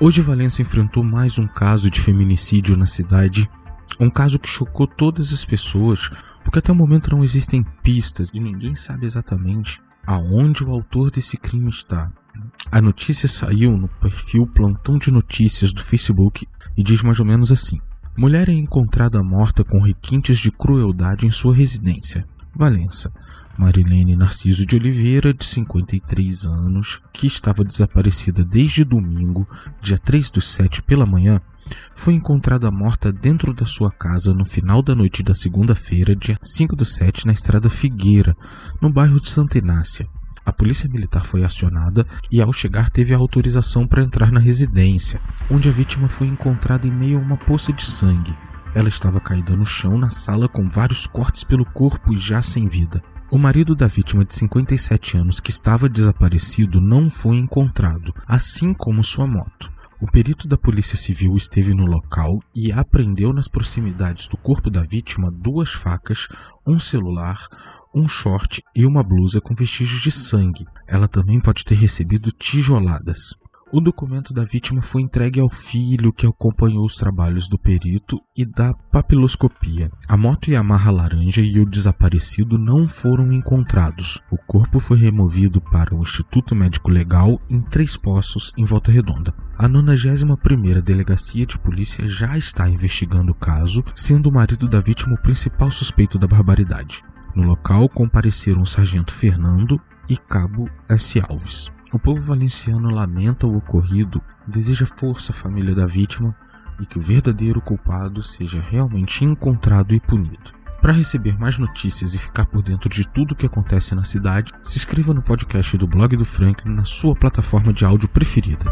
Hoje Valença enfrentou mais um caso de feminicídio na cidade, um caso que chocou todas as pessoas, porque até o momento não existem pistas e ninguém sabe exatamente aonde o autor desse crime está. A notícia saiu no perfil Plantão de Notícias do Facebook e diz mais ou menos assim: Mulher é encontrada morta com requintes de crueldade em sua residência. Valença. Marilene Narciso de Oliveira, de 53 anos, que estava desaparecida desde domingo, dia 3 do 7 pela manhã, foi encontrada morta dentro da sua casa no final da noite da segunda-feira, dia 5 do 7, na estrada Figueira, no bairro de Santa Inácia. A polícia militar foi acionada e, ao chegar, teve a autorização para entrar na residência, onde a vítima foi encontrada em meio a uma poça de sangue. Ela estava caída no chão na sala com vários cortes pelo corpo e já sem vida. O marido da vítima de 57 anos, que estava desaparecido, não foi encontrado, assim como sua moto. O perito da Polícia Civil esteve no local e apreendeu nas proximidades do corpo da vítima duas facas, um celular, um short e uma blusa com vestígios de sangue. Ela também pode ter recebido tijoladas. O documento da vítima foi entregue ao filho que acompanhou os trabalhos do perito e da papiloscopia. A moto Yamaha laranja e o desaparecido não foram encontrados. O corpo foi removido para o Instituto Médico Legal em Três Poços, em Volta Redonda. A 91ª Delegacia de Polícia já está investigando o caso, sendo o marido da vítima o principal suspeito da barbaridade. No local compareceram o sargento Fernando e cabo S. Alves. O povo valenciano lamenta o ocorrido, deseja força à família da vítima e que o verdadeiro culpado seja realmente encontrado e punido. Para receber mais notícias e ficar por dentro de tudo o que acontece na cidade, se inscreva no podcast do blog do Franklin na sua plataforma de áudio preferida.